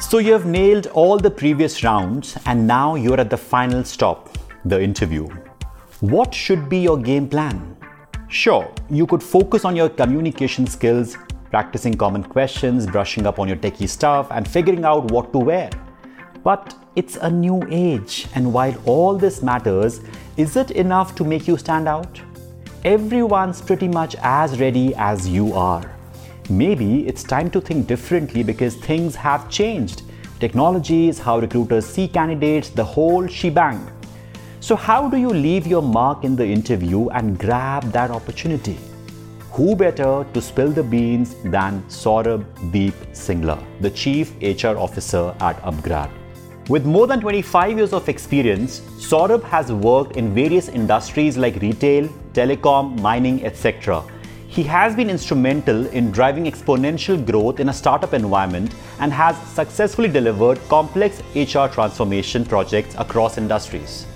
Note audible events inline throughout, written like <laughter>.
So you have nailed all the previous rounds and now you're at the final stop, the interview. What should be your game plan? Sure, you could focus on your communication skills, practicing common questions, brushing up on your techie stuff, and figuring out what to wear. But it's a new age, and while all this matters, is it enough to make you stand out? Everyone's pretty much as ready as you are. Maybe it's time to think differently because things have changed. Technologies, how recruiters see candidates, the whole shebang. So, how do you leave your mark in the interview and grab that opportunity? Who better to spill the beans than Saurabh Deep Singla, the Chief HR Officer at Upgrad? With more than 25 years of experience, Saurabh has worked in various industries like retail, telecom, mining, etc. He has been instrumental in driving exponential growth in a startup environment and has successfully delivered complex HR transformation projects across industries.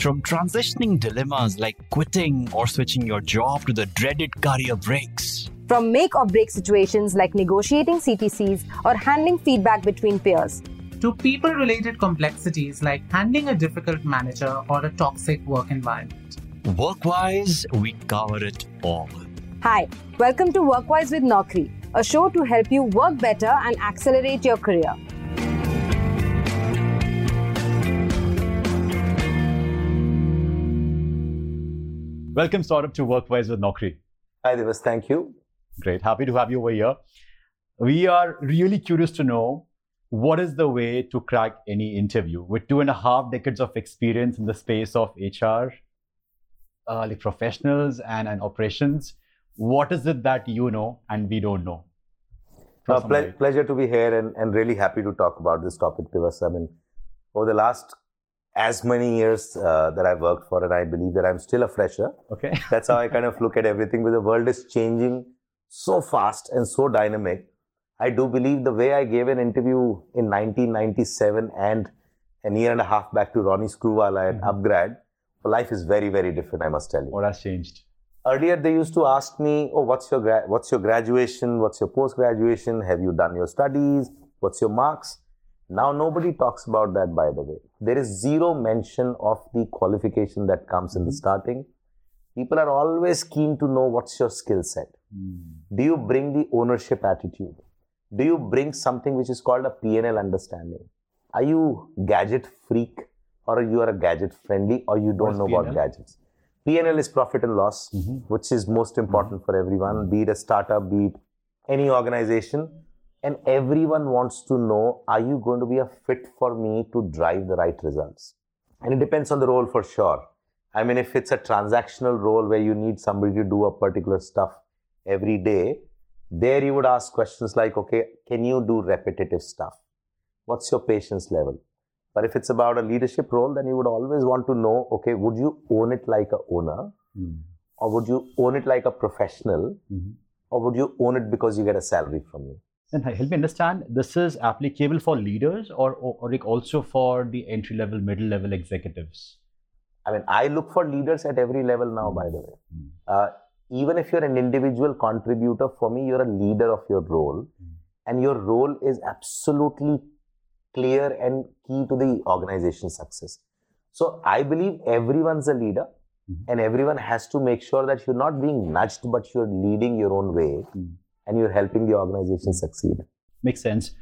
From transitioning dilemmas like quitting or switching your job to the dreaded career breaks from make or break situations like negotiating CTCs or handling feedback between peers, to people related complexities like handling a difficult manager or a toxic work environment. Workwise, we cover it all. Hi, welcome to Workwise with Naukri, a show to help you work better and accelerate your career. Welcome, Saurabh, to Workwise with Naukri. Hi, Divas. Thank you. Great. Happy to have you over here. We are really curious to know what is the way to crack any interview with two and a half decades of experience in the space of HR, uh, like professionals and, and operations. What is it that you know and we don't know? Uh, ple- pleasure to be here and, and really happy to talk about this topic, Divas. I mean, over the last as many years uh, that I've worked for, and I believe that I'm still a fresher. Okay. That's how I kind of look at everything. But the world is changing so fast and so dynamic. I do believe the way I gave an interview in 1997 and a year and a half back to Ronnie Screwvala at mm-hmm. Upgrad, life is very, very different, I must tell you. What has changed? Earlier, they used to ask me, oh, what's your, gra- what's your graduation? What's your post-graduation? Have you done your studies? What's your marks? Now, nobody talks about that, by the way. There is zero mention of the qualification that comes in the mm-hmm. starting. People are always keen to know what's your skill set. Do you bring the ownership attitude? Do you bring something which is called a PNL understanding? Are you gadget freak or you are a gadget friendly or you don't know PNL? about gadgets? PNL is profit and loss, mm-hmm. which is most important mm-hmm. for everyone, be it a startup, be it any organization. And everyone wants to know, are you going to be a fit for me to drive the right results? And it depends on the role for sure. I mean, if it's a transactional role where you need somebody to do a particular stuff, every day, there you would ask questions like, okay, can you do repetitive stuff? What's your patience level? But if it's about a leadership role, then you would always want to know, okay, would you own it like a owner? Mm. Or would you own it like a professional? Mm-hmm. Or would you own it because you get a salary from me? And help me understand, this is applicable for leaders or, or, or also for the entry level, middle level executives? I mean, I look for leaders at every level now, by the way. Mm. Uh, even if you're an individual contributor, for me, you're a leader of your role. Mm. And your role is absolutely clear and key to the organization's success. So I believe everyone's a leader mm-hmm. and everyone has to make sure that you're not being nudged, but you're leading your own way mm. and you're helping the organization succeed. Makes sense.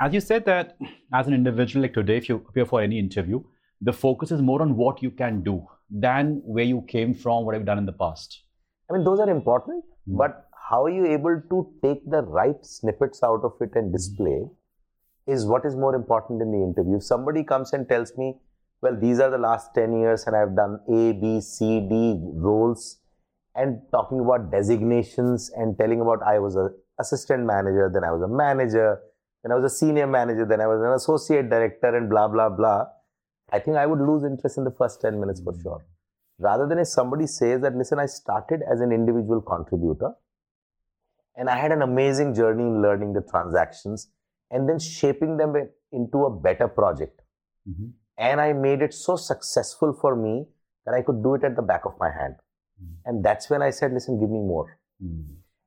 As you said that as an individual, like today, if you appear for any interview, the focus is more on what you can do than where you came from, what have you've done in the past. I mean, those are important, mm. but how are you able to take the right snippets out of it and display is what is more important in the interview. If somebody comes and tells me, well, these are the last 10 years and I've done A, B, C, D roles and talking about designations and telling about I was an assistant manager, then I was a manager, then I was a senior manager, then I was an associate director and blah, blah, blah. I think I would lose interest in the first 10 minutes for sure rather than if somebody says that, listen, I started as an individual contributor and I had an amazing journey in learning the transactions and then shaping them into a better project. Mm-hmm. And I made it so successful for me that I could do it at the back of my hand. Mm-hmm. And that's when I said, listen, give me more.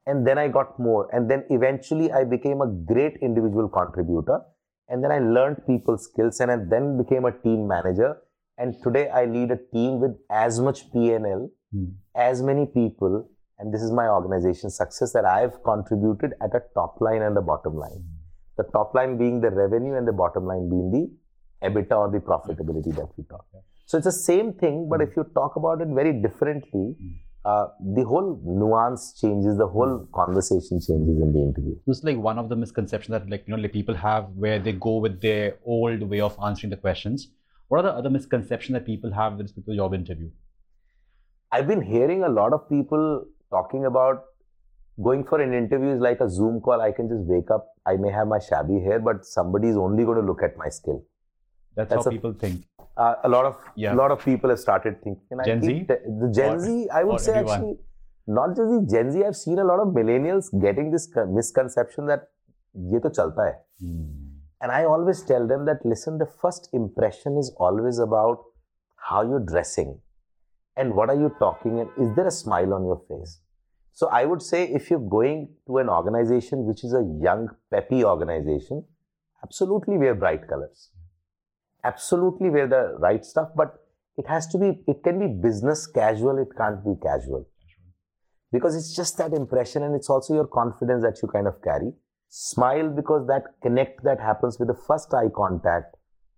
And then I got more. And then eventually I became a great individual contributor. And then I learned people skills and I then became a team manager. And today I lead a team with as much PNL, as many people, and this is my organization success that I've contributed at a top line and the bottom line. The top line being the revenue and the bottom line being the EBITDA or the profitability that we talk. So it's the same thing, but if you talk about it very differently, uh, the whole nuance changes, the whole conversation changes in the interview. This is like one of the misconceptions that like you know like people have where they go with their old way of answering the questions what are the other misconceptions that people have with respect to job interview? I've been hearing a lot of people talking about going for an interview is like a Zoom call. I can just wake up. I may have my shabby hair, but somebody is only going to look at my skill. That's, That's how a, people think. Uh, a lot of yeah. lot of people have started thinking. Gen Z, the Gen or, Z, I would say everyone. actually, not just the Gen Z. I've seen a lot of millennials getting this misconception that ये तो चलता है. Hmm. And I always tell them that listen, the first impression is always about how you're dressing and what are you talking and is there a smile on your face. So I would say if you're going to an organization which is a young, peppy organization, absolutely wear bright colors. Absolutely wear the right stuff, but it has to be, it can be business casual, it can't be casual. Because it's just that impression and it's also your confidence that you kind of carry. Smile because that connect that happens with the first eye contact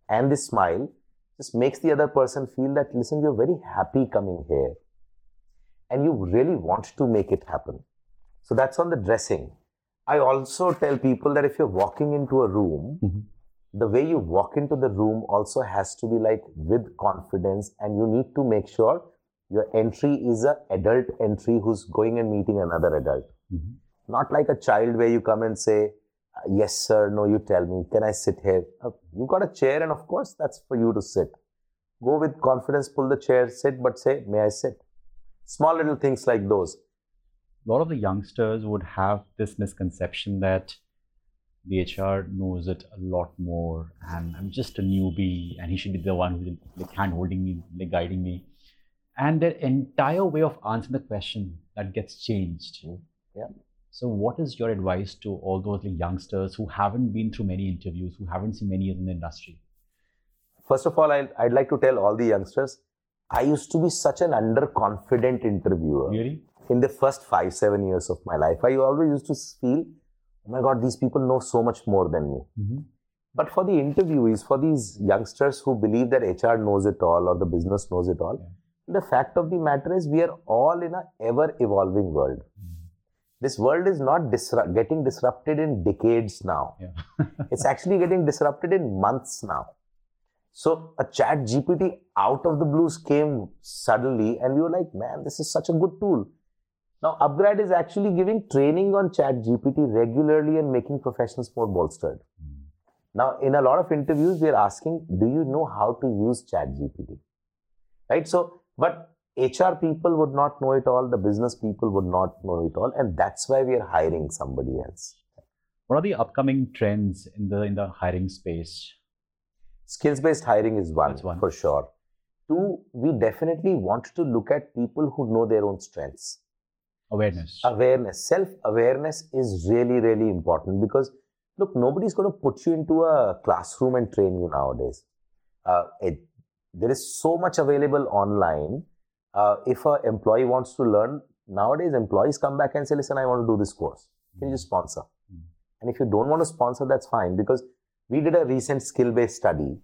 and the smile just makes the other person feel that, listen, you're very happy coming here and you really want to make it happen. So that's on the dressing. I also tell people that if you're walking into a room, mm-hmm. the way you walk into the room also has to be like with confidence and you need to make sure your entry is a adult entry who's going and meeting another adult. Mm-hmm. Not like a child where you come and say, yes sir, no you tell me, can I sit here? Uh, You got a chair and of course that's for you to sit. Go with confidence, pull the chair, sit, but say, may I sit? Small little things like those. A lot of the youngsters would have this misconception that the HR knows it a lot more, and I'm just a newbie, and he should be the one who's like hand holding me, like guiding me. And their entire way of answering the question that gets changed. Yeah. So, what is your advice to all those youngsters who haven't been through many interviews, who haven't seen many years in the industry? First of all, I, I'd like to tell all the youngsters, I used to be such an underconfident interviewer. Really? in the first five, seven years of my life, I always used to feel, oh my God, these people know so much more than me. Mm-hmm. But for the interviewees, for these youngsters who believe that HR knows it all or the business knows it all, the fact of the matter is we are all in a ever evolving world. Mm-hmm. This world is not disrupt, getting disrupted in decades now. Yeah. <laughs> it's actually getting disrupted in months now. So a chat GPT out of the blues came suddenly and we were like, man, this is such a good tool. Now UpGrad is actually giving training on chat GPT regularly and making professionals more bolstered. Hmm. Now in a lot of interviews, we are asking, do you know how to use chat GPT? Right? So, but HR people would not know it all, the business people would not know it all, and that's why we are hiring somebody else. What are the upcoming trends in the in the hiring space? skills based hiring is one, one. for sure two we definitely want to look at people who know their own strengths Awareness. awareness self awareness is really really important because look nobody's going to put you into a classroom and train you nowadays uh, it, there is so much available online uh, if an employee wants to learn nowadays employees come back and say listen i want to do this course. Can you just sponsor? And if you don't want to sponsor that's fine because we did a recent skill based study.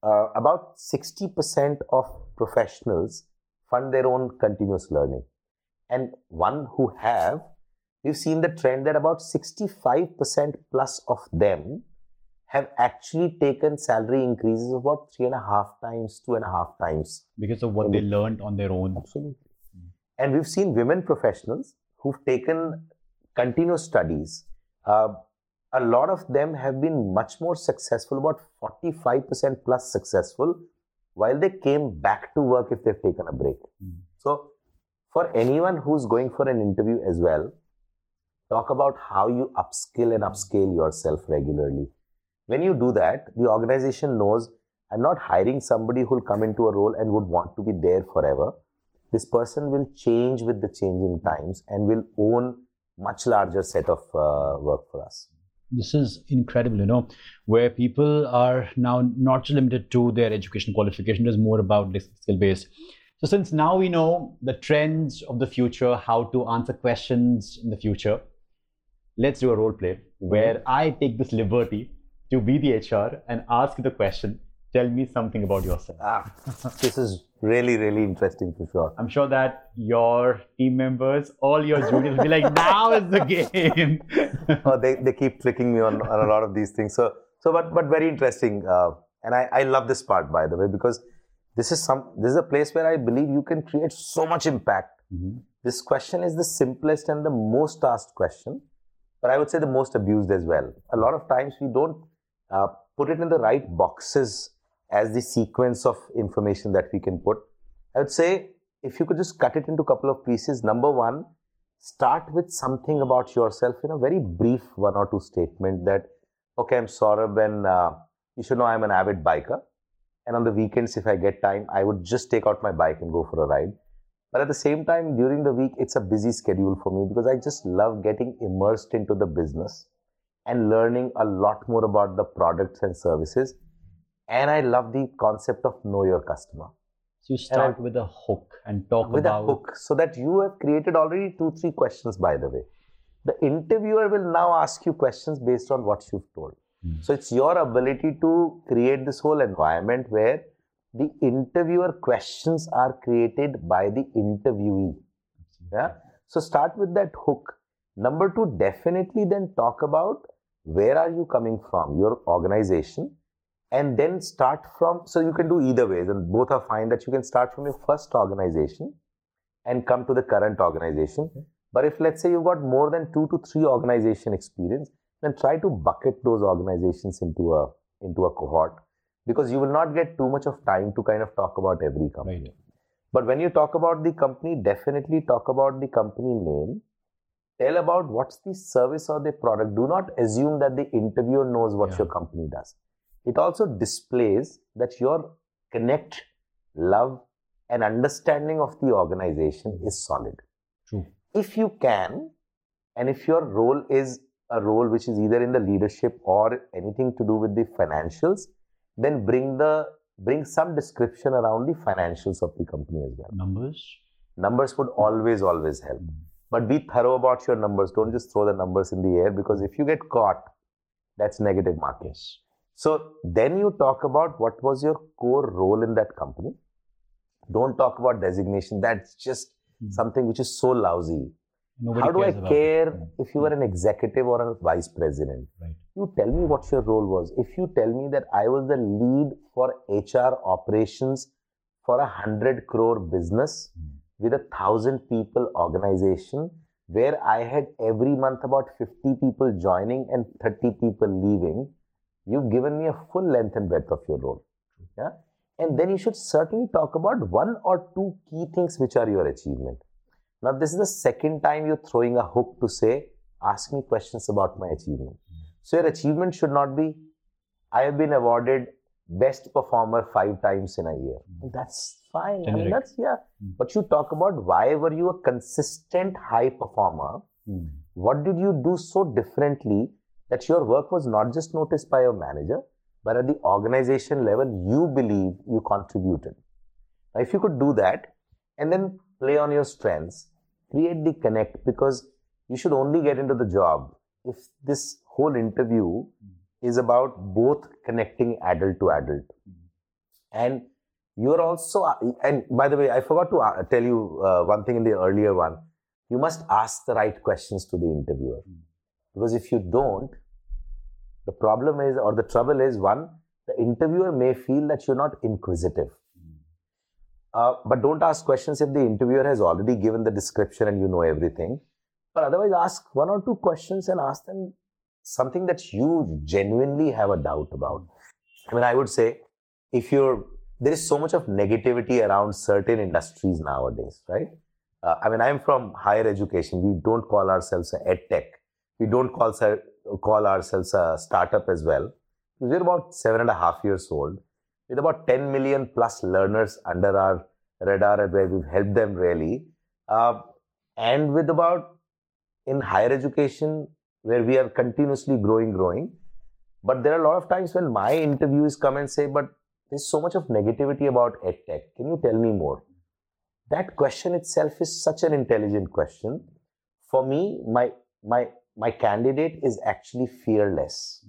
Uh, about 60% of professionals fund their own continuous learning. And one who have we've seen the trend that about 65% plus of them have actually taken salary increases of about three and a half times two and a half times because of what they learned on their own. Absolutely. And we've seen women professionals who've taken continuous studies. Uh, a lot of them have been much more successful, about 45% plus successful, while they came back to work if they've taken a break. So, for anyone who's going for an interview as well, talk about how you upskill and upscale yourself regularly. When you do that, the organization knows I'm not hiring somebody who'll come into a role and would want to be there forever. this person will change with the changing times and will own much larger set of uh, work for us. This is incredible you know where people are now not limited to their education qualification. It is more about this skill base. So since now we know the trends of the future how to answer questions in the future let's do a role play where i take this liberty to be the hr and ask the question tell me something about yourself ah, this is really, really interesting for sure. I'm sure that your team members, all your juniors will be like, now is the game. <laughs> oh, they, they keep tricking me on, on a lot of these things. So, so but, but very interesting. Uh, and I, I love this part, by the way, because this is some, this is a place where I believe you can create so much impact. Mm-hmm. This question is the simplest and the most asked question, but I would say the most abused as well. A lot of times we don't uh, put it in the right boxes as the sequence of information that we can put. I would say if you could just cut it into a couple of pieces. Number one, start with something about yourself in a very brief one or two statement that, okay, I'm Saurabh and uh, you should know I'm an avid biker. And on the weekends, if I get time, I would just take out my bike and go for a ride. But at the same time, during the week, it's a busy schedule for me because I just love getting immersed into the business and learning a lot more about the products and services and I love the concept of know your customer. So you start I, with a hook and talk with about a hook, so that you have created already two, three questions. By the way, the interviewer will now ask you questions based on what you've told. Mm. So it's your ability to create this whole environment where the interviewer questions are created by the interviewee. Yeah. So start with that hook. Number two, definitely then talk about where are you coming from, your organization, and then start from so you can do either ways and both are fine that you can start from your first organization and come to the current organization. But if let's say you've got more than two to three organization experience then try to bucket those organizations into a into a cohort because you will not get too much of time to kind of talk about every company. Right. but when you talk about the company definitely talk about the company name tell about what's the service or the product do not assume that the interviewer knows what yeah. your company does it also displays that your connect, love, and understanding of the organization is solid. True. If you can, and if your role is a role which is either in the leadership or anything to do with the financials, then bring the bring some description around the financials of the company as well. Numbers? Numbers would always, always help. Mm. But be thorough about your numbers. Don't just throw the numbers in the air because if you get caught, that's negative marketing. So then you talk about what was your core role in that company. Don't talk about designation. That's just mm. something which is so lousy. Nobody How do I care it. if you were an executive or a vice president? Right. You tell me what your role was. If you tell me that I was the lead for HR operations for a hundred crore business mm. With a thousand people organization where I had every month about 50 people joining and 30 people leaving You've given me a full length and breadth of your role. Yeah? And then you should certainly talk about one or two key things which are your achievement. Now, this is the second time you're throwing a hook to say, ask me questions about my achievement. So, your achievement should not be, I have been awarded best performer five times in a year. That's fine. Generic. I mean, that's, yeah. Mm. But you talk about why were you a consistent high performer? Mm. What did you do so differently that your work was not just noticed by your manager, but at the organization level, you believe you contributed. Now, if you could do that and then play on your strengths, create the connect because you should only get into the job if this whole interview is about both connecting adult to adult. And you're also, and by the way, I forgot to uh, tell you uh, one thing in the earlier one. You must ask the right questions to the interviewer. Because if you don't, the problem is, or the trouble is, one, the interviewer may feel that you're not inquisitive. Uh, but don't ask questions if the interviewer has already given the description and you know everything. But otherwise, ask one or two questions and ask them something that you genuinely have a doubt about. I mean, I would say if you're, there is so much of negativity around certain industries nowadays, right? Uh, I mean, I'm from higher education. We don't call ourselves a ed tech we don't call, call ourselves a startup as well. We're about seven and a half years old with about 10 million plus learners under our radar where we've helped them really. Uh, and with about in higher education where we are continuously growing, growing. But there are a lot of times when my interviews come and say, but there's so much of negativity about edtech. Can you tell me more? That question itself is such an intelligent question. For me, my my my candidate is actually fearless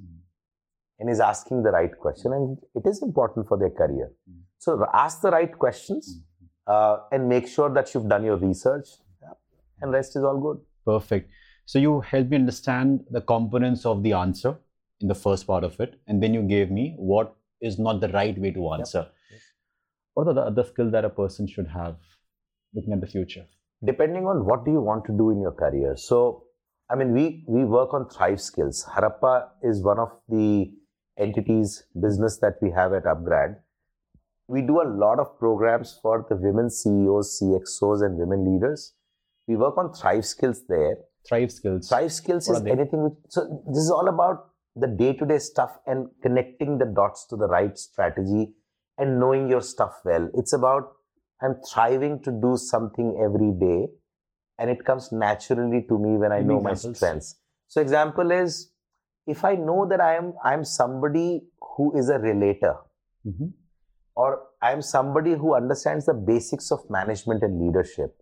and is asking the right question, and it is important for their career. So ask the right questions uh, and make sure that you've done your research, and rest is all good. Perfect. So you helped me understand the components of the answer in the first part of it, and then you gave me what is not the right way to answer. Yep. What are the other skills that a person should have looking at the future? Depending on what do you want to do in your career. So, I mean, we we work on Thrive Skills. Harappa is one of the entities business that we have at Upgrad. We do a lot of programs for the women CEOs, CXOs, and women leaders. We work on Thrive Skills there. Thrive skills. Thrive skills What is anything which, so this is all about the day-to-day stuff and connecting the dots to the right strategy and knowing your stuff well. It's about I'm thriving to do something every day and it comes naturally to me when I know my strengths. So example is if I know that I am I'm somebody who is a relator Mhm. or I'm somebody who understands the basics of management and leadership.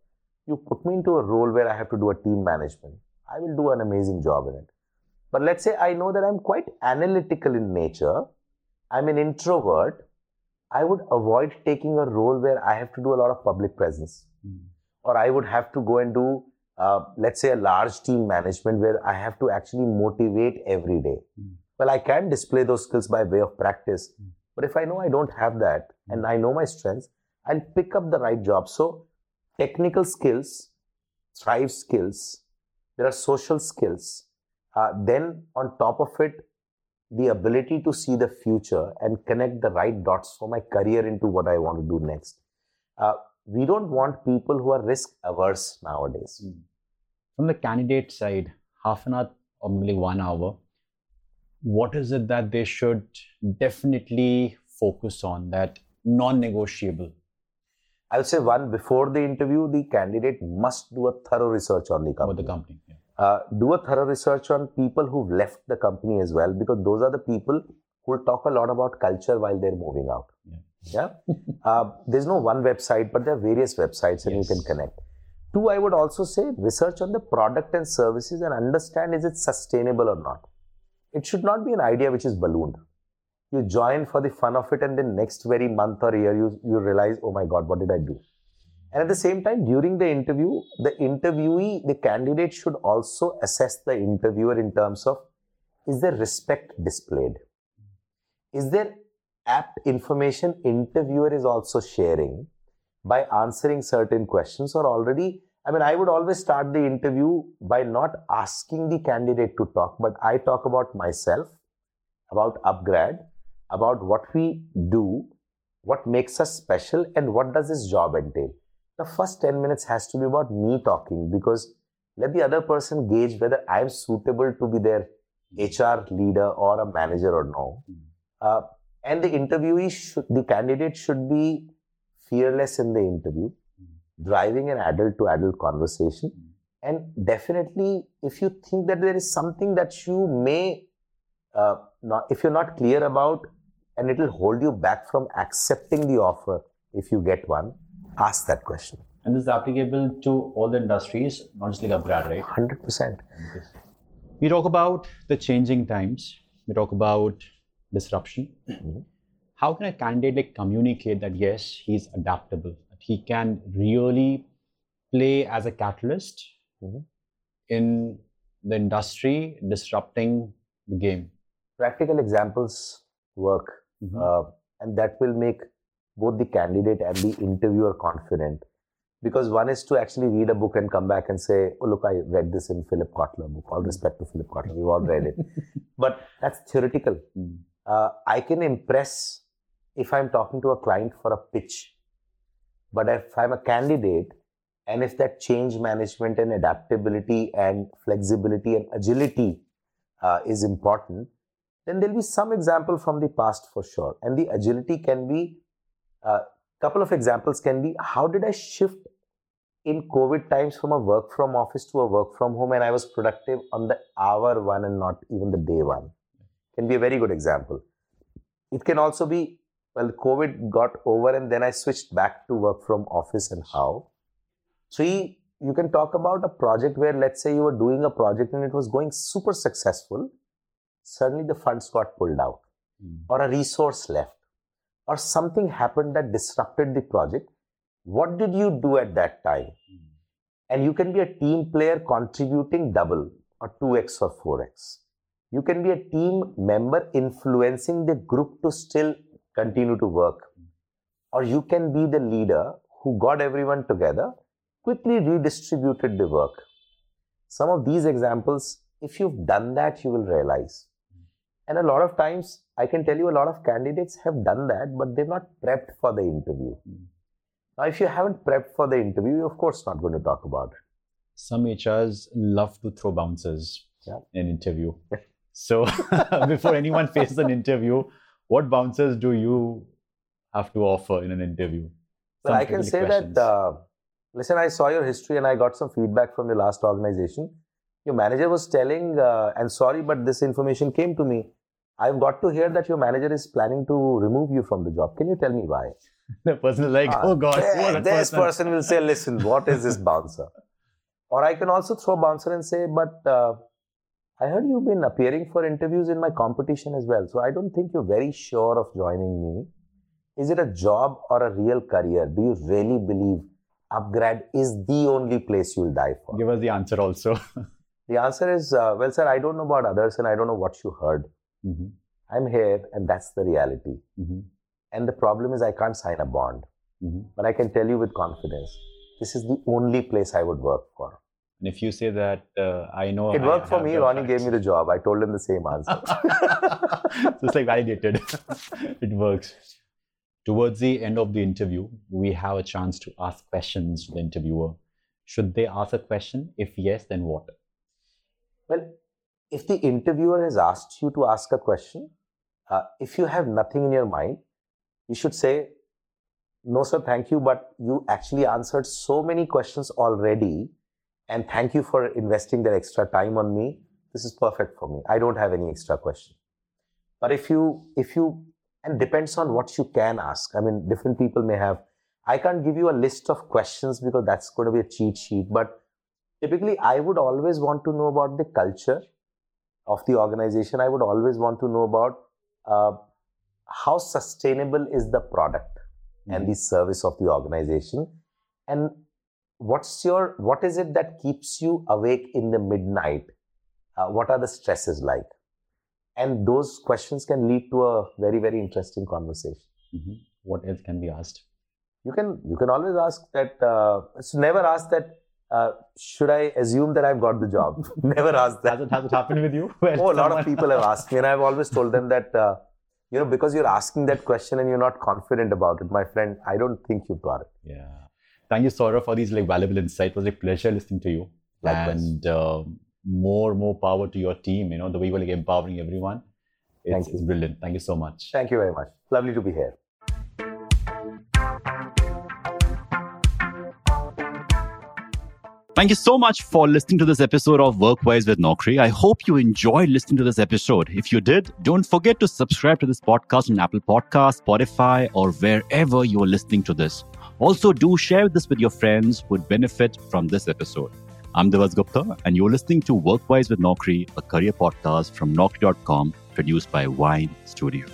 You put me into a role where I have to do a team management. I will do an amazing job in it. But let's say I know that I'm quite analytical in nature. I'm an introvert. I would avoid taking a role where I have to do a lot of public presence. Hmm. Or I would have to go and do, uh, let's say, a large team management where I have to actually motivate every day. Hmm. Well, I can display those skills by way of practice. Hmm. But if I know I don't have that and I know my strengths, I'll pick up the right job. So, technical skills, thrive skills, there are social skills. Uh, then, on top of it, the ability to see the future and connect the right dots for my career into what I want to do next. Uh, we don't want people who are risk averse nowadays. From the candidate side, half an hour or maybe one hour, what is it that they should definitely focus on that non-negotiable I'll say one before the interview, the candidate must do a thorough research on the about company. the company? Yeah. Uh, do a thorough research on people who've left the company as well, because those are the people who will talk a lot about culture while they're moving out. Yeah. <laughs> uh, there's no one website, but there are various websites and you can connect. Two, I would also say research on the product and services and understand is it sustainable or not. It should not be an idea which is ballooned. You join for the fun of it, and then next very month or year, you, you realize, oh my God, what did I do? And at the same time, during the interview, the interviewee, the candidate should also assess the interviewer in terms of is there respect displayed? Is there apt information interviewer is also sharing by answering certain questions or already? I mean, I would always start the interview by not asking the candidate to talk, but I talk about myself, about upgrad, about what we do, what makes us special, and what does this job entail the first 10 minutes has to be about me talking because let the other person gauge whether I'm suitable to be their HR leader or a manager or no. Uh, and the interviewee should, the candidate should be fearless in the interview, driving an adult to adult conversation. And definitely, if you think that there is something that you may uh, not, if you're not clear about, and it will hold you back from accepting the offer if you get one, ask that question. And this is applicable to all the industries, not just like upgrad, right? 100%. We talk about the changing times. We talk about disruption. Mhm. How can a candidate like communicate that yes, he's adaptable, that he can really play as a catalyst Mhm. in the industry, disrupting the game? Practical examples work, Mhm. uh, and that will make both the candidate and the interviewer confident. Because one is to actually read a book and come back and say, "Oh, look, I read this in Philip Kotler book." All respect to Philip Kotler, we've all read it, <laughs> but that's theoretical. Mm. Uh, I can impress if I'm talking to a client for a pitch, but if I'm a candidate and if that change management and adaptability and flexibility and agility uh, is important, then there'll be some example from the past for sure. And the agility can be uh, couple of examples can be how did I shift in COVID times from a work from office to a work from home and I was productive on the hour one and not even the day one? Can be a very good example. It can also be, well, COVID got over and then I switched back to work from office and how. Three, you can talk about a project where, let's say, you were doing a project and it was going super successful. Suddenly the funds got pulled out, Mm. or a resource left, or something happened that disrupted the project. What did you do at that time? Hmm. And you can be a team player contributing double or 2x or 4x. You can be a team member influencing the group to still continue to work. Hmm. Or you can be the leader who got everyone together, quickly redistributed the work. Some of these examples, if you've done that, you will realize. Hmm. And a lot of times, I can tell you a lot of candidates have done that, but they're not prepped for the interview. Now, if you haven't prepped for the interview, you're of course not going to talk about it. Some HRs love to throw bouncers Yeah. in interview. <laughs> So <laughs> before anyone <laughs> faces an interview, what bouncers do you have to offer in an interview? Well, I can say questions. that, uh, listen, I saw your history and I got some feedback from your last organization. Your manager was telling, uh, and sorry, but this information came to me. I've got to hear that your manager is planning to remove you from the job. Can you tell me why? <laughs> the person is like, Ah, oh God, this person. person will say, listen, what is this bouncer? Or I can also throw bouncer and say, but uh, I heard you've been appearing for interviews in my competition as well. So I don't think you're very sure of joining me. Is it a job or a real career? Do you really believe upgrad is the only place you'll die for? Give us the answer also. <laughs> The answer is, uh, well, sir, I don't know about others and I don't know what you heard. Mhm, I'm here and that's the reality. mhm, And the problem is I can't sign a bond. mhm. But I can tell you with confidence, this is the only place I would work for. And if you say that, uh, I know. It I worked for me. Ronnie gave me the job. I told him the same answer. <laughs> so it's like validated. <laughs> it works. Towards the end of the interview, we have a chance to ask questions to the interviewer. Should they ask a question? If yes, then what? well, if the interviewer has asked you to ask a question, uh, if you have nothing in your mind, you should say, No, sir, thank you, but you actually answered so many questions already. And thank you for investing that extra time on me. This is perfect for me. I don't have any extra question. But if you, if you, and depends on what you can ask. I mean, different people may have. I can't give you a list of questions because that's going to be a cheat sheet. But typically, I would always want to know about the culture of the organization. I would always want to know about uh, how sustainable is the product and the service of the organization, and what's your what is it that keeps you awake in the midnight? Uh, what are the stresses like? And those questions can lead to a very very interesting conversation. Mhm. What else can be asked? You can you can always ask that. Uh, so never ask that. Uh, should I assume that I've got the job? <laughs> never ask that. Has it, has it happened with you? Where <laughs> Oh, a lot of people have asked me, and I've always told them that, uh, you know, because you're asking that question and you're not confident about it, my friend, I don't think you've got it. Yeah. Thank you, Saurabh, for these like valuable insights. It was a pleasure listening to you. Likewise. And um more, more power to your team. You know, the way you were like empowering everyone. It's, Thank you. it's brilliant. Thank you so much. Thank you very much. Lovely to be here. Thank you so much for listening to this episode of Workwise with Naukri. I hope you enjoyed listening to this episode. If you did, don't forget to subscribe to this podcast on Apple Podcasts, Spotify, or wherever you are listening to this. Also, do share this with your friends who would benefit from this episode. I'm Devas Gupta, and you're listening to Workwise with Naukri, a career podcast from Naukri.com produced by Wine Studio.